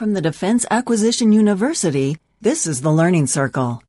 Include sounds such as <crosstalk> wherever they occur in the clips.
From the Defense Acquisition University, this is the Learning Circle.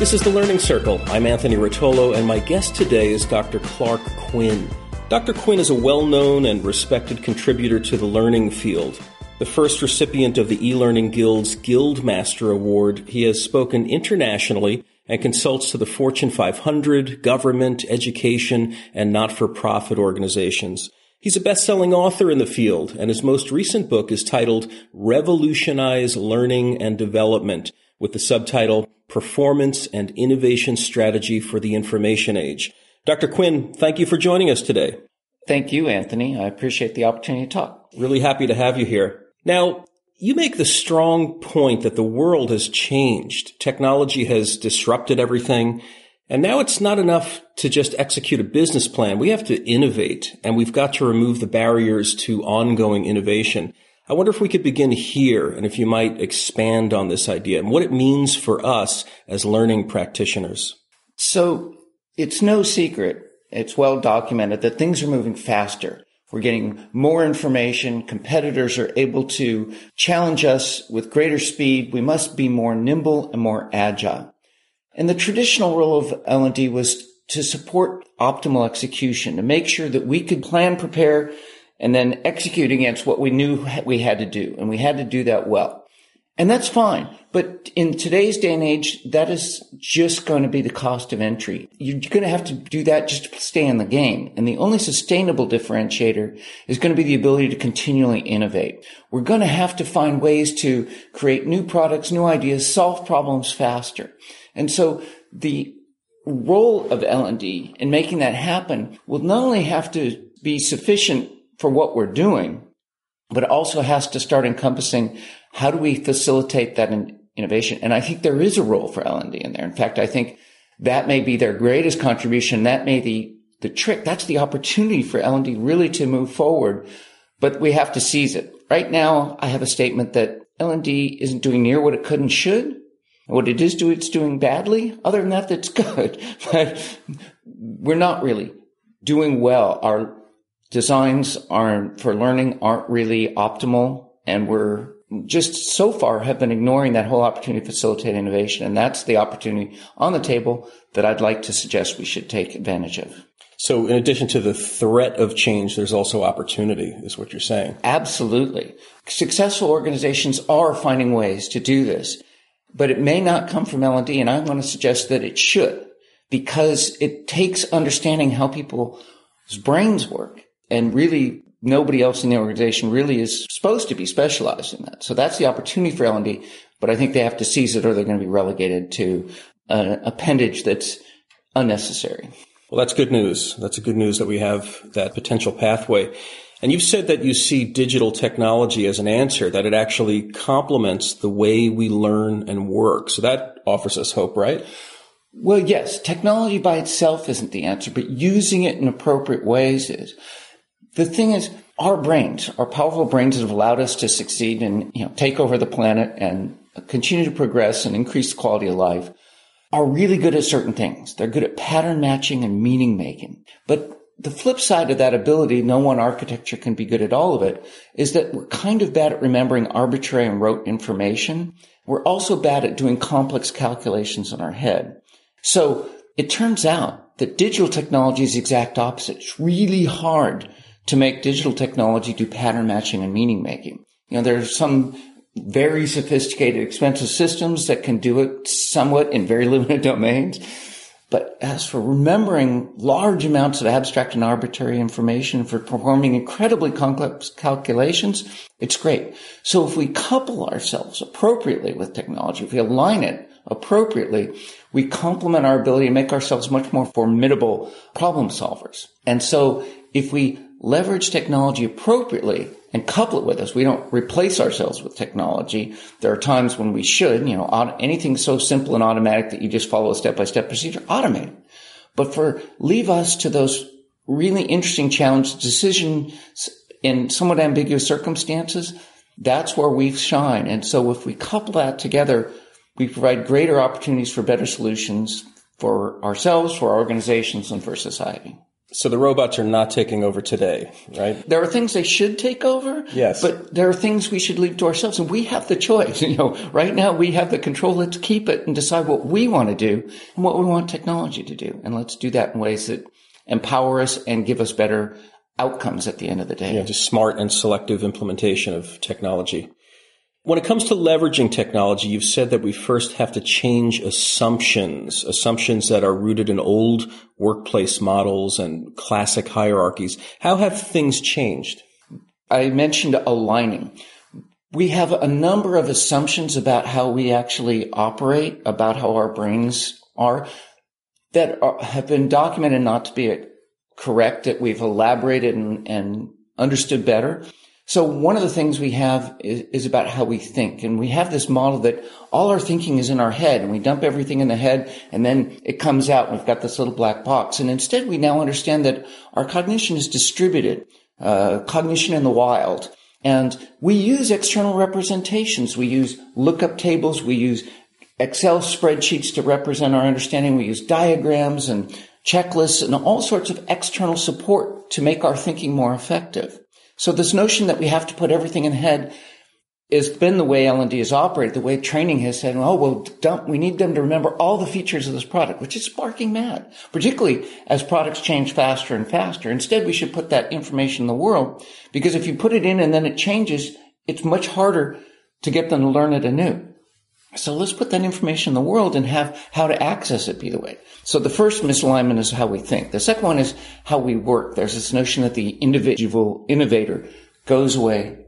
This is the Learning Circle. I'm Anthony Rotolo, and my guest today is Dr. Clark Quinn. Dr. Quinn is a well known and respected contributor to the learning field. The first recipient of the e-learning guild's Guildmaster Award, he has spoken internationally and consults to the Fortune 500, government, education, and not-for-profit organizations. He's a best-selling author in the field, and his most recent book is titled Revolutionize Learning and Development, with the subtitle Performance and Innovation Strategy for the Information Age. Dr. Quinn, thank you for joining us today. Thank you, Anthony. I appreciate the opportunity to talk. Really happy to have you here. Now, you make the strong point that the world has changed. Technology has disrupted everything. And now it's not enough to just execute a business plan. We have to innovate and we've got to remove the barriers to ongoing innovation. I wonder if we could begin here and if you might expand on this idea and what it means for us as learning practitioners. So it's no secret. It's well documented that things are moving faster. We're getting more information. Competitors are able to challenge us with greater speed. We must be more nimble and more agile. And the traditional role of L&D was to support optimal execution, to make sure that we could plan, prepare, and then execute against what we knew we had to do. And we had to do that well. And that's fine. But in today's day and age, that is just going to be the cost of entry. You're going to have to do that just to stay in the game. And the only sustainable differentiator is going to be the ability to continually innovate. We're going to have to find ways to create new products, new ideas, solve problems faster. And so the role of L&D in making that happen will not only have to be sufficient for what we're doing, but it also has to start encompassing how do we facilitate that in innovation? And I think there is a role for L&D in there. In fact, I think that may be their greatest contribution. That may be the trick. That's the opportunity for L&D really to move forward, but we have to seize it. Right now, I have a statement that L&D isn't doing near what it could and should. What it is doing, it's doing badly. Other than that, that's <laughs> good. But we're not really doing well. Our designs are for learning aren't really optimal and we're just so far have been ignoring that whole opportunity to facilitate innovation. And that's the opportunity on the table that I'd like to suggest we should take advantage of. So in addition to the threat of change, there's also opportunity, is what you're saying. Absolutely. Successful organizations are finding ways to do this, but it may not come from L&D. And I want to suggest that it should because it takes understanding how people's brains work and really nobody else in the organization really is supposed to be specialized in that. So that's the opportunity for L&D, but I think they have to seize it or they're going to be relegated to an appendage that's unnecessary. Well, that's good news. That's a good news that we have that potential pathway. And you've said that you see digital technology as an answer, that it actually complements the way we learn and work. So that offers us hope, right? Well, yes, technology by itself isn't the answer, but using it in appropriate ways is. The thing is, our brains, our powerful brains that have allowed us to succeed and, you know, take over the planet and continue to progress and increase the quality of life are really good at certain things. They're good at pattern matching and meaning making. But the flip side of that ability, no one architecture can be good at all of it, is that we're kind of bad at remembering arbitrary and rote information. We're also bad at doing complex calculations in our head. So it turns out that digital technology is the exact opposite. It's really hard to make digital technology do pattern matching and meaning making. You know, there's some very sophisticated, expensive systems that can do it somewhat in very <laughs> limited domains. But as for remembering large amounts of abstract and arbitrary information for performing incredibly complex calculations, it's great. So if we couple ourselves appropriately with technology, if we align it appropriately, we complement our ability to make ourselves much more formidable problem solvers. And so if we leverage technology appropriately and couple it with us. We don't replace ourselves with technology. There are times when we should, you know, anything so simple and automatic that you just follow a step by step procedure, automate. But for leave us to those really interesting challenge decisions in somewhat ambiguous circumstances, That's where we shine. And so if we couple that together, we provide greater opportunities for better solutions for ourselves, for our organizations, and for society. So the robots are not taking over today, right? There are things they should take over. Yes. But there are things we should leave to ourselves and we have the choice. <laughs> You know, right now we have the control. Let's keep it and decide what we want to do and what we want technology to do. And let's do that in ways that empower us and give us better outcomes at the end of the day. Yeah, just smart and selective implementation of technology. When it comes to leveraging technology, you've said that we first have to change assumptions, assumptions that are rooted in old workplace models and classic hierarchies. How have things changed? I mentioned aligning. We have a number of assumptions about how we actually operate, about how our brains are, that are, have been documented not to be correct, that we've elaborated and, and understood better. So one of the things we have is, is, about how we think. And we have this model that all our thinking is in our head and we dump everything in the head and then it comes out and we've got this little black box. And instead we now understand that our cognition is distributed, uh, cognition in the wild. And we use external representations. We use lookup tables. We use Excel spreadsheets to represent our understanding. We use diagrams and checklists and all sorts of external support to make our thinking more effective. So this notion that we have to put everything in head has been the way L&D has operated, the way training has said, oh, well, don't, we need them to remember all the features of this product, which is sparking mad, particularly as products change faster and faster. Instead, we should put that information in the world because if you put it in and then it changes, it's much harder to get them to learn it anew. So let's put that information in the world and have how to access it be the way. So the first misalignment is how we think. The second one is how we work. There's this notion that the individual innovator goes away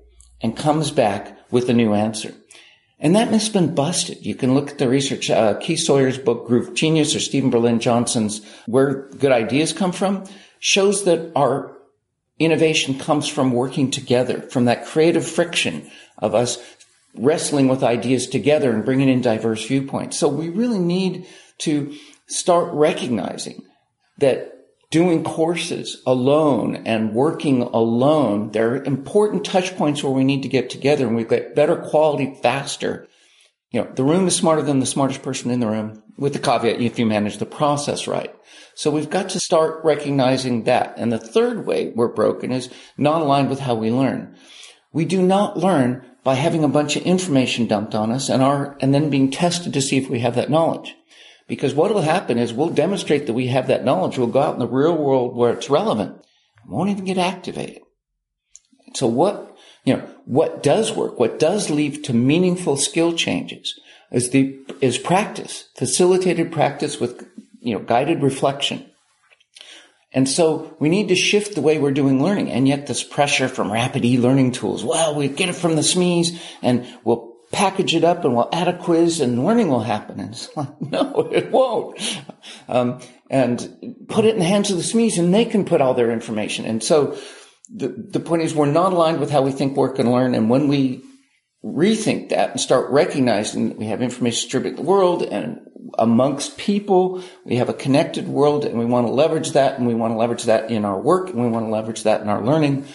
and comes back with a new answer. And that myth's been busted. You can look at the research, uh, Keith Sawyer's book, Group Genius, or Steven Berlin Johnson's Where Good Ideas Come From, shows that our innovation comes from working together, from that creative friction of us wrestling with ideas together and bringing in diverse viewpoints. So we really need to start recognizing that doing courses alone and working alone, there are important touch points where we need to get together and we get better quality faster. You know, the room is smarter than the smartest person in the room with the caveat if you manage the process right. So we've got to start recognizing that. And the third way we're broken is not aligned with how we learn. We do not learn by having a bunch of information dumped on us and our, and then being tested to see if we have that knowledge. Because what will happen is we'll demonstrate that we have that knowledge. We'll go out in the real world where it's relevant. won't even get activated. So what, you know, what does work, what does lead to meaningful skill changes is the, is practice, facilitated practice with, you know, guided reflection. And so we need to shift the way we're doing learning. And yet this pressure from rapid e-learning tools, well, we get it from the SMEs and we'll package it up and we'll add a quiz and learning will happen. And it's like, <laughs> no, it won't. Um, and put it in the hands of the SMEs and they can put all their information. And so the, the point is we're not aligned with how we think, work, and learn. And when we rethink that and start recognizing that we have information distributed in the world and amongst people. We have a connected world and we want to leverage that and we want to leverage that in our work and we want to leverage that in our learning.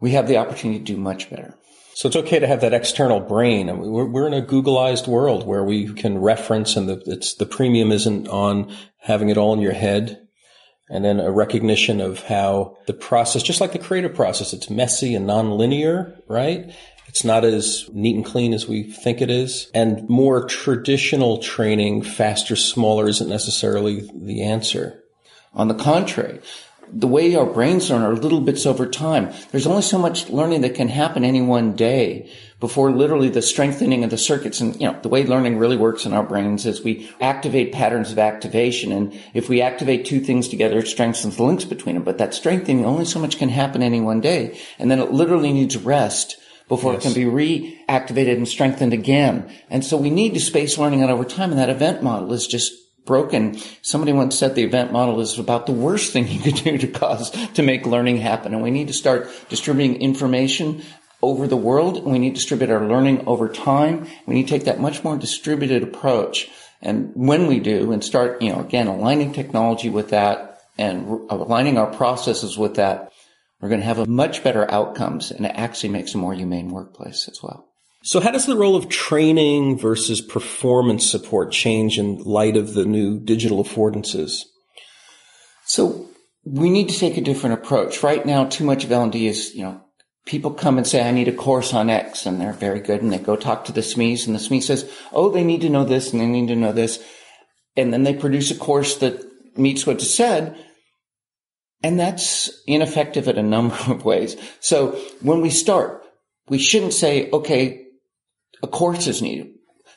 We have the opportunity to do much better. So it's okay to have that external brain. We're, we're, in a Googleized world where we can reference and the, it's, the premium isn't on having it all in your head. And then a recognition of how the process, just like the creative process, it's messy and nonlinear, right? It's not as neat and clean as we think it is. And more traditional training, faster, smaller, isn't necessarily the answer. On the contrary, the way our brains learn are little bits over time. There's only so much learning that can happen any one day before literally the strengthening of the circuits. And, you know, the way learning really works in our brains is we activate patterns of activation. And if we activate two things together, it strengthens the links between them. But that strengthening, only so much can happen any one day. And then it literally needs rest before yes. it can be reactivated and strengthened again. And so we need to space learning out over time. And that event model is just broken. Somebody once said the event model is about the worst thing you could <laughs> do to cause, to make learning happen. And we need to start distributing information over the world. And we need to distribute our learning over time. We need to take that much more distributed approach. And when we do and start, you know, again, aligning technology with that and aligning our processes with that, we're going to have a much better outcomes and it actually makes a more humane workplace as well. So how does the role of training versus performance support change in light of the new digital affordances? So we need to take a different approach. Right now, too much of L&D is, you know, people come and say, I need a course on X and they're very good and they go talk to the SMEs and the SME says, oh, they need to know this and they need to know this. And then they produce a course that meets what is said. And that's ineffective in a number of ways. So when we start, we shouldn't say, okay, a course is needed.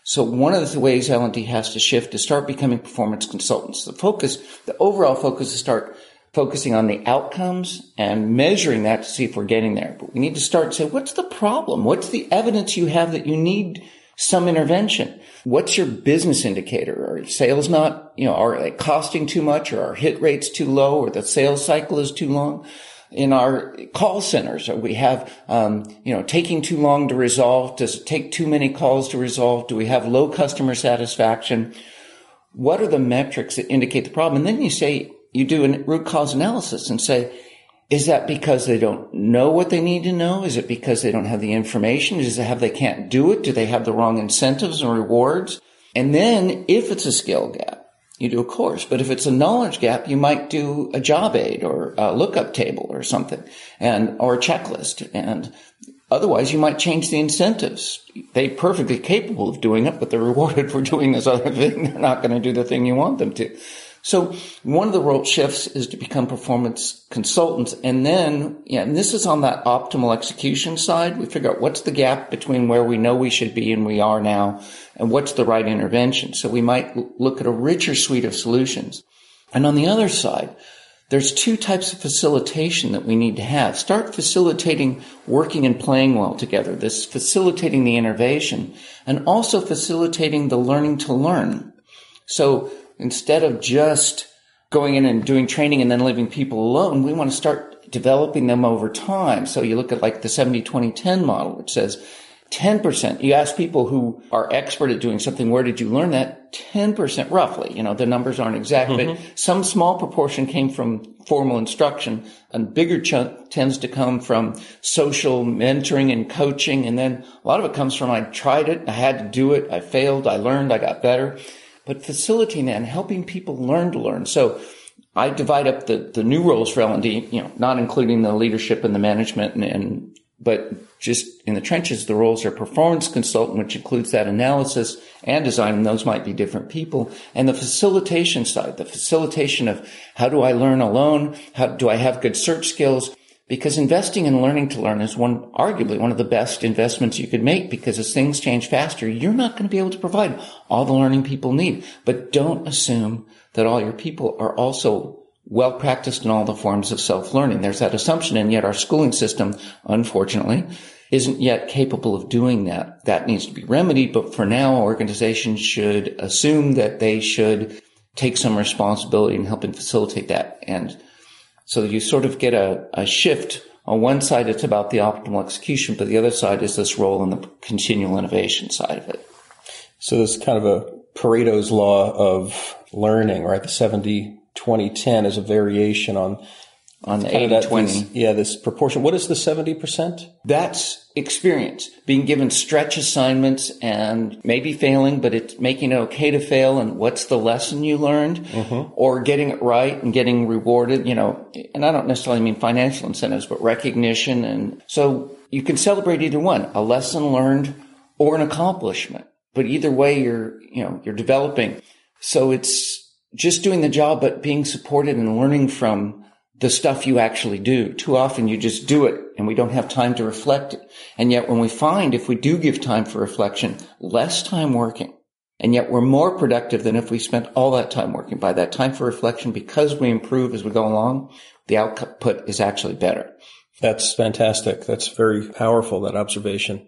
So one of the ways L&D has to shift is start becoming performance consultants. The focus, the overall focus is start focusing on the outcomes and measuring that to see if we're getting there. But we need to start say, what's the problem? What's the evidence you have that you need some intervention? What's your business indicator? Are sales not, you know, are they costing too much or are hit rates too low or the sales cycle is too long? In our call centers, are we have, um, you know, taking too long to resolve? Does it take too many calls to resolve? Do we have low customer satisfaction? What are the metrics that indicate the problem? And then you say, you do a root cause analysis and say, is that because they don't know what they need to know? Is it because they don't have the information? Is it have they can't do it? Do they have the wrong incentives and rewards? And then if it's a skill gap, you do a course. But if it's a knowledge gap, you might do a job aid or a lookup table or something and, or a checklist. And otherwise you might change the incentives. They're perfectly capable of doing it, but they're rewarded <laughs> for doing this other thing. They're not going to do the thing you want them to. So one of the role shifts is to become performance consultants. And then, yeah, and this is on that optimal execution side. We figure out what's the gap between where we know we should be and we are now and what's the right intervention. So we might look at a richer suite of solutions. And on the other side, there's two types of facilitation that we need to have. Start facilitating working and playing well together. This facilitating the innovation and also facilitating the learning to learn. So instead of just going in and doing training and then leaving people alone, we want to start developing them over time. So you look at like the 70, 20, 10 model, which says 10%. You ask people who are expert at doing something, where did you learn that? 10% roughly. You know, the numbers aren't exact, mm-hmm. but some small proportion came from formal instruction. A bigger chunk tends to come from social mentoring and coaching. And then a lot of it comes from I tried it. I had to do it. I failed. I learned. I got better but facilitating that and helping people learn to learn. So I divide up the, the new roles for L&D, you know, not including the leadership and the management and, and but just in the trenches, the roles are performance consultant, which includes that analysis and design, and those might be different people. And the facilitation side, the facilitation of how do I learn alone? How do I have good search skills? Because investing in learning to learn is one, arguably one of the best investments you could make because as things change faster, you're not going to be able to provide all the learning people need. But don't assume that all your people are also well practiced in all the forms of self-learning. There's that assumption, and yet our schooling system, unfortunately, isn't yet capable of doing that. That needs to be remedied, but for now, organizations should assume that they should take some responsibility in helping facilitate that. And so you sort of get a, a shift. On one side, it's about the optimal execution, but the other side is this role in the continual innovation side of it. So there's kind of a Pareto's law of learning, right? The 70, 20, 10 is a variation on on the 80 20. yeah, this proportion. What is the 70%? That's experience. Being given stretch assignments and maybe failing, but it's making it okay to fail. And what's the lesson you learned? Mm-hmm. Or getting it right and getting rewarded, you know, and I don't necessarily mean financial incentives, but recognition. And so you can celebrate either one, a lesson learned or an accomplishment. But either way, you're, you know, you're developing. So it's just doing the job, but being supported and learning from the stuff you actually do. Too often you just do it and we don't have time to reflect it. And yet when we find if we do give time for reflection, less time working, and yet we're more productive than if we spent all that time working. By that time for reflection, because we improve as we go along, the output is actually better. That's fantastic. That's very powerful, that observation.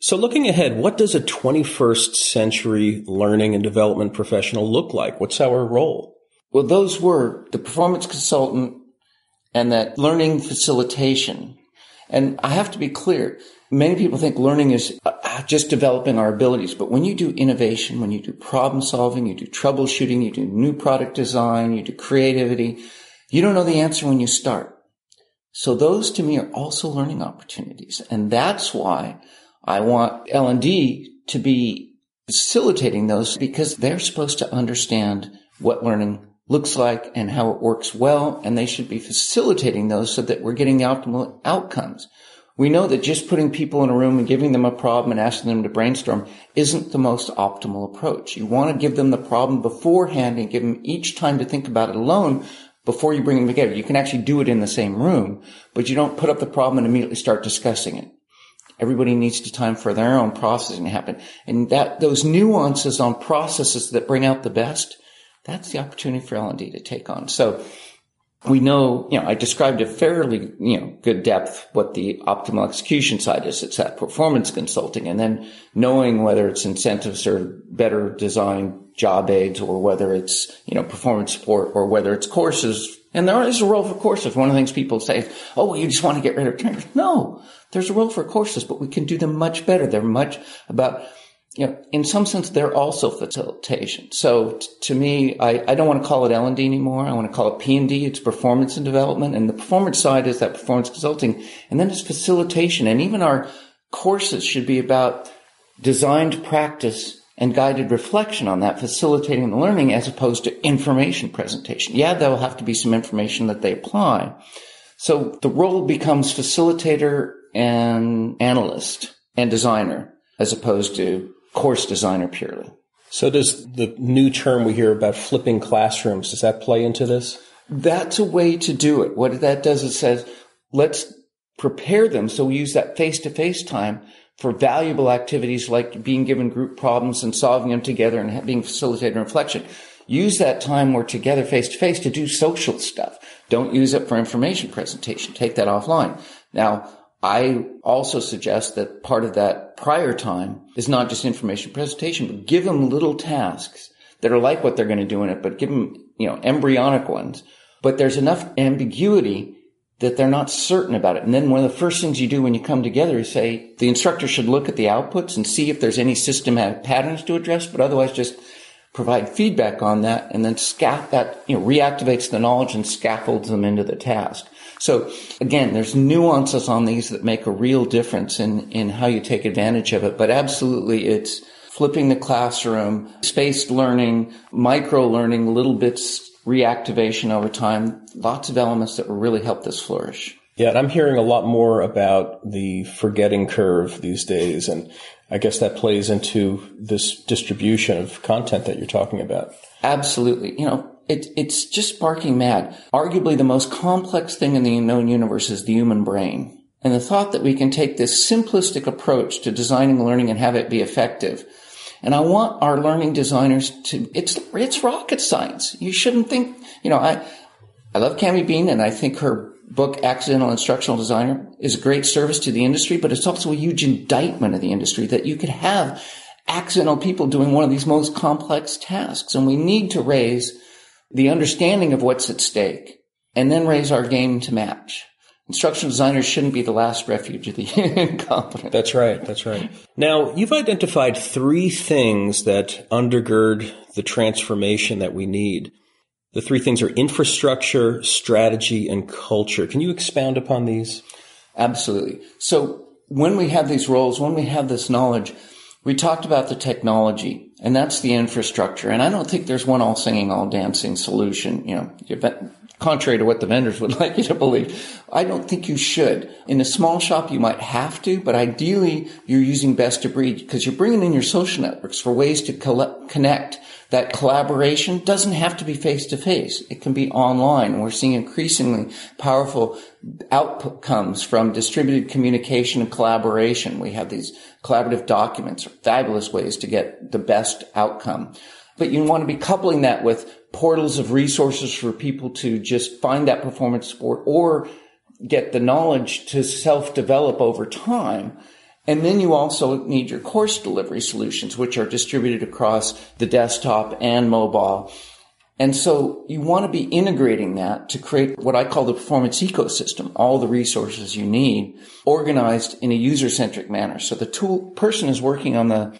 So looking ahead, what does a 21st century learning and development professional look like? What's our role? Well, those were the performance consultant and that learning facilitation. And I have to be clear. Many people think learning is uh, just developing our abilities, but when you do innovation, when you do problem solving, you do troubleshooting, you do new product design, you do creativity, you don't know the answer when you start. So those to me are also learning opportunities. And that's why I want L&D to be facilitating those because they're supposed to understand what learning looks like and how it works well. And they should be facilitating those so that we're getting the optimal outcomes. We know that just putting people in a room and giving them a problem and asking them to brainstorm isn't the most optimal approach. You want to give them the problem beforehand and give them each time to think about it alone before you bring them together. You can actually do it in the same room, but you don't put up the problem and immediately start discussing it. Everybody needs to time for their own processing to happen. And that, those nuances on processes that bring out the best, that's the opportunity for L&D to take on. So we know, you know, I described a fairly, you know, good depth what the optimal execution side is. It's that performance consulting and then knowing whether it's incentives or better design job aids or whether it's, you know, performance support or whether it's courses. And there is a role for courses. One of the things people say, oh, well, you just want to get rid of trainers. No, there's a role for courses, but we can do them much better. They're much about you know, in some sense, they're also facilitation. So t- to me, I, I don't want to call it L&D anymore. I want to call it P&D. It's performance and development. And the performance side is that performance consulting. And then it's facilitation. And even our courses should be about designed practice and guided reflection on that, facilitating the learning as opposed to information presentation. Yeah, there'll have to be some information that they apply. So the role becomes facilitator and analyst and designer as opposed to course designer purely. So does the new term we hear about flipping classrooms, does that play into this? That's a way to do it. What that does is says, let's prepare them. So we use that face to face time for valuable activities like being given group problems and solving them together and being facilitated reflection. Use that time we're together face to face to do social stuff. Don't use it for information presentation. Take that offline. Now, I also suggest that part of that prior time is not just information presentation, but give them little tasks that are like what they're going to do in it, but give them, you know, embryonic ones. But there's enough ambiguity that they're not certain about it. And then one of the first things you do when you come together is say the instructor should look at the outputs and see if there's any systematic patterns to address, but otherwise just provide feedback on that and then scat that, you know, reactivates the knowledge and scaffolds them into the task. So again, there's nuances on these that make a real difference in, in how you take advantage of it. But absolutely it's flipping the classroom, spaced learning, micro learning, little bits reactivation over time, lots of elements that will really help this flourish. Yeah, and I'm hearing a lot more about the forgetting curve these days. And I guess that plays into this distribution of content that you're talking about. Absolutely. You know, it, it's just barking mad. Arguably the most complex thing in the known universe is the human brain. And the thought that we can take this simplistic approach to designing learning and have it be effective. And I want our learning designers to, it's, it's rocket science. You shouldn't think, you know, I, I love Cammy Bean and I think her book, Accidental Instructional Designer, is a great service to the industry, but it's also a huge indictment of the industry that you could have accidental people doing one of these most complex tasks. And we need to raise the understanding of what's at stake, and then raise our game to match. Instructional designers shouldn't be the last refuge of the <laughs> incompetent. That's right. That's right. Now, you've identified three things that undergird the transformation that we need. The three things are infrastructure, strategy, and culture. Can you expound upon these? Absolutely. So when we have these roles, when we have this knowledge, we talked about the technology, and that's the infrastructure. And I don't think there's one all singing, all dancing solution. You know, contrary to what the vendors would <laughs> like you to believe. I don't think you should. In a small shop, you might have to, but ideally, you're using best of breed because you're bringing in your social networks for ways to collect, connect that collaboration doesn't have to be face to face. It can be online. We're seeing increasingly powerful outcomes from distributed communication and collaboration. We have these collaborative documents, fabulous ways to get the best outcome. But you want to be coupling that with portals of resources for people to just find that performance support or get the knowledge to self develop over time and then you also need your course delivery solutions, which are distributed across the desktop and mobile. And so you want to be integrating that to create what I call the performance ecosystem, all the resources you need organized in a user centric manner. So the tool person is working on the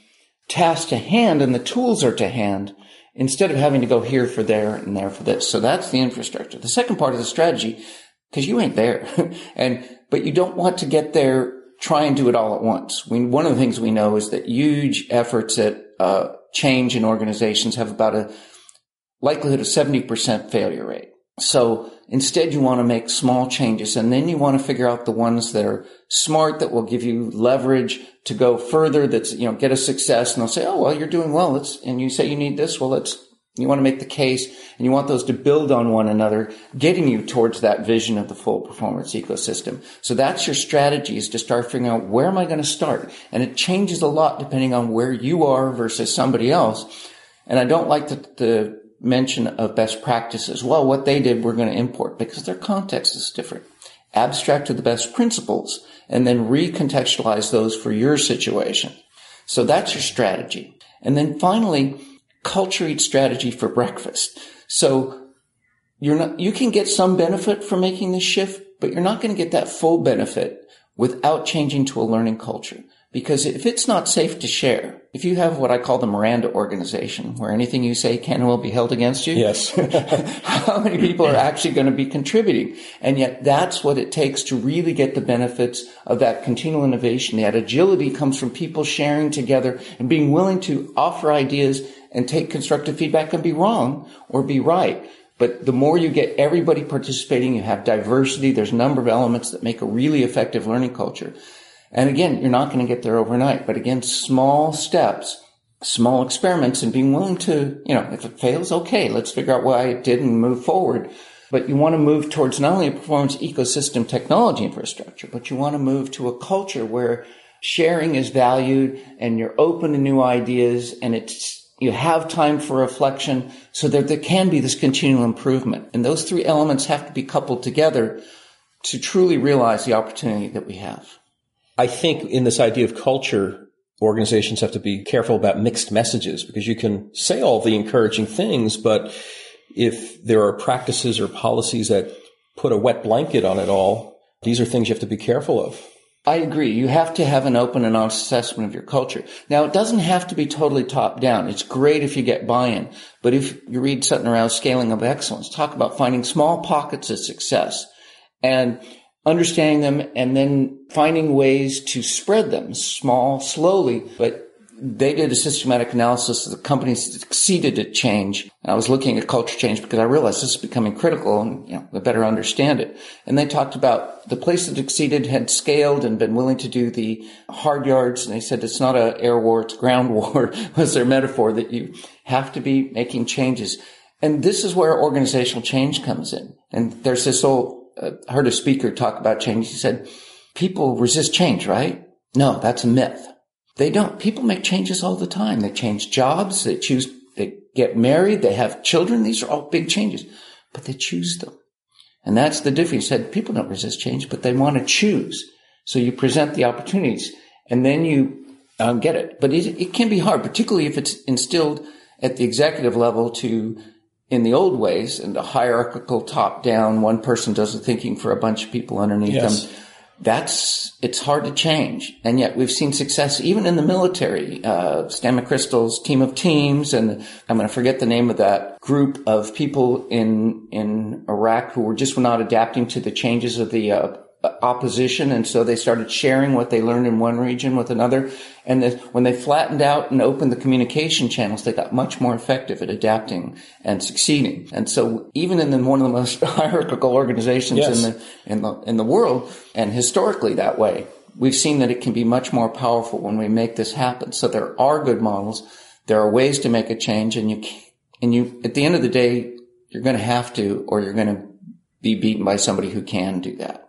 task to hand and the tools are to hand instead of having to go here for there and there for this. So that's the infrastructure. The second part of the strategy because you ain't there. <laughs> and, but you don't want to get there, try and do it all at once. We, one of the things we know is that huge efforts at uh, change in organizations have about a likelihood of 70% failure rate. So instead you want to make small changes and then you want to figure out the ones that are smart that will give you leverage to go further that's, you know, get a success and they'll say, Oh, well, you're doing well. Let's, and you say you need this. Well, let's, you want to make the case and you want those to build on one another, getting you towards that vision of the full performance ecosystem. So that's your strategy is to start figuring out where am I going to start? And it changes a lot depending on where you are versus somebody else. And I don't like the, the mention of best practices. Well, what they did, we're going to import because their context is different. Abstract to the best principles and then recontextualize those for your situation. So that's your strategy. And then finally, culture eats strategy for breakfast. So you're not, you can get some benefit from making this shift, but you're not going to get that full benefit without changing to a learning culture. Because if it's not safe to share, if you have what I call the Miranda organization, where anything you say can and will be held against you, yes. <laughs> how many people are actually going to be contributing? And yet that's what it takes to really get the benefits of that continual innovation. That agility comes from people sharing together and being willing to offer ideas and take constructive feedback and be wrong or be right. But the more you get everybody participating, you have diversity, there's a number of elements that make a really effective learning culture. And again, you're not going to get there overnight, but again, small steps, small experiments and being willing to, you know, if it fails, okay, let's figure out why it didn't move forward. But you want to move towards not only a performance ecosystem technology infrastructure, but you want to move to a culture where sharing is valued and you're open to new ideas and it's, you have time for reflection so that there can be this continual improvement. And those three elements have to be coupled together to truly realize the opportunity that we have. I think in this idea of culture, organizations have to be careful about mixed messages because you can say all the encouraging things, but if there are practices or policies that put a wet blanket on it all, these are things you have to be careful of. I agree. You have to have an open and honest assessment of your culture. Now, it doesn't have to be totally top down. It's great if you get buy-in. But if you read Sutton and Rao scaling of excellence, talk about finding small pockets of success and understanding them and then finding ways to spread them small, slowly, but they did a systematic analysis of the companies that succeeded at change. And I was looking at culture change because I realized this is becoming critical and, you know, I better understand it. And they talked about the place that succeeded had scaled and been willing to do the hard yards. And they said it's not an air war, it's ground <laughs> war was their metaphor that you have to be making changes. And this is where organizational change comes in. And there's this old uh, heard a speaker talk about change. He said, people resist change, right? No, that's a myth. They don't. People make changes all the time. They change jobs. They choose, they get married. They have children. These are all big changes, but they choose them. And that's the difference. He said people don't resist change, but they want to choose. So you present the opportunities and then you um, get it. But it, it can be hard, particularly if it's instilled at the executive level to in the old ways and the hierarchical top down, one person does the thinking for a bunch of people underneath yes. them. That's, it's hard to change. And yet we've seen success even in the military. Uh, Stan McChrystal's team of teams, and I'm going to forget the name of that group of people in, in Iraq who were just not adapting to the changes of the, uh, opposition. And so they started sharing what they learned in one region with another. And the, when they flattened out and opened the communication channels, they got much more effective at adapting and succeeding. And so even in the, one of the most <laughs> hierarchical organizations yes. in the, in the, in the world, and historically that way, we've seen that it can be much more powerful when we make this happen. So there are good models. There are ways to make a change and you, and you, at the end of the day, you're going to have to, or you're going to be beaten by somebody who can do that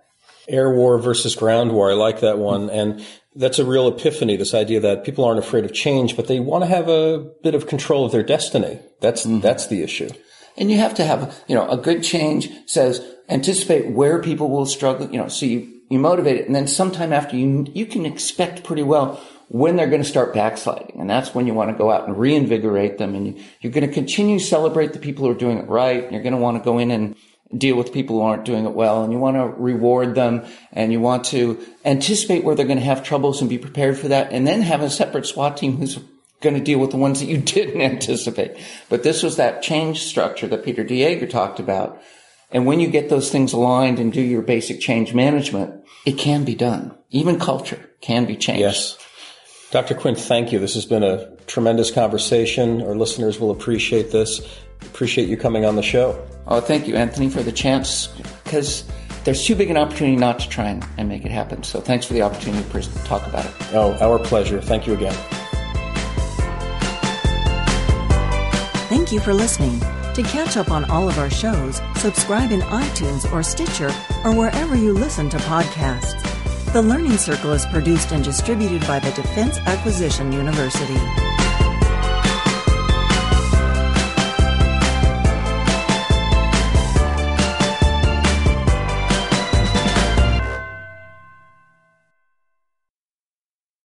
air war versus ground war. I like that one. And that's a real epiphany, this idea that people aren't afraid of change, but they want to have a bit of control of their destiny. That's, mm-hmm. that's the issue. And you have to have, you know, a good change says anticipate where people will struggle, you know, so you, you motivate it. And then sometime after you, you can expect pretty well when they're going to start backsliding. And that's when you want to go out and reinvigorate them. And you, you're going to continue to celebrate the people who are doing it right. You're going to want to go in and deal with people who aren't doing it well and you want to reward them and you want to anticipate where they're going to have troubles and be prepared for that and then have a separate SWAT team who's going to deal with the ones that you <laughs> didn't anticipate. But this was that change structure that Peter De Jager talked about. And when you get those things aligned and do your basic change management, it can be done. Even culture can be changed. Yes. Dr. Quinn, thank you. This has been a tremendous conversation. Our listeners will appreciate this. Appreciate you coming on the show. Oh, thank you, Anthony, for the chance because there's too big an opportunity not to try and, and make it happen. So thanks for the opportunity to talk about it. Oh, our pleasure. Thank you again. Thank you for listening. To catch up on all of our shows, subscribe in iTunes or Stitcher or wherever you listen to podcasts. The Learning Circle is produced and distributed by the Defense Acquisition University.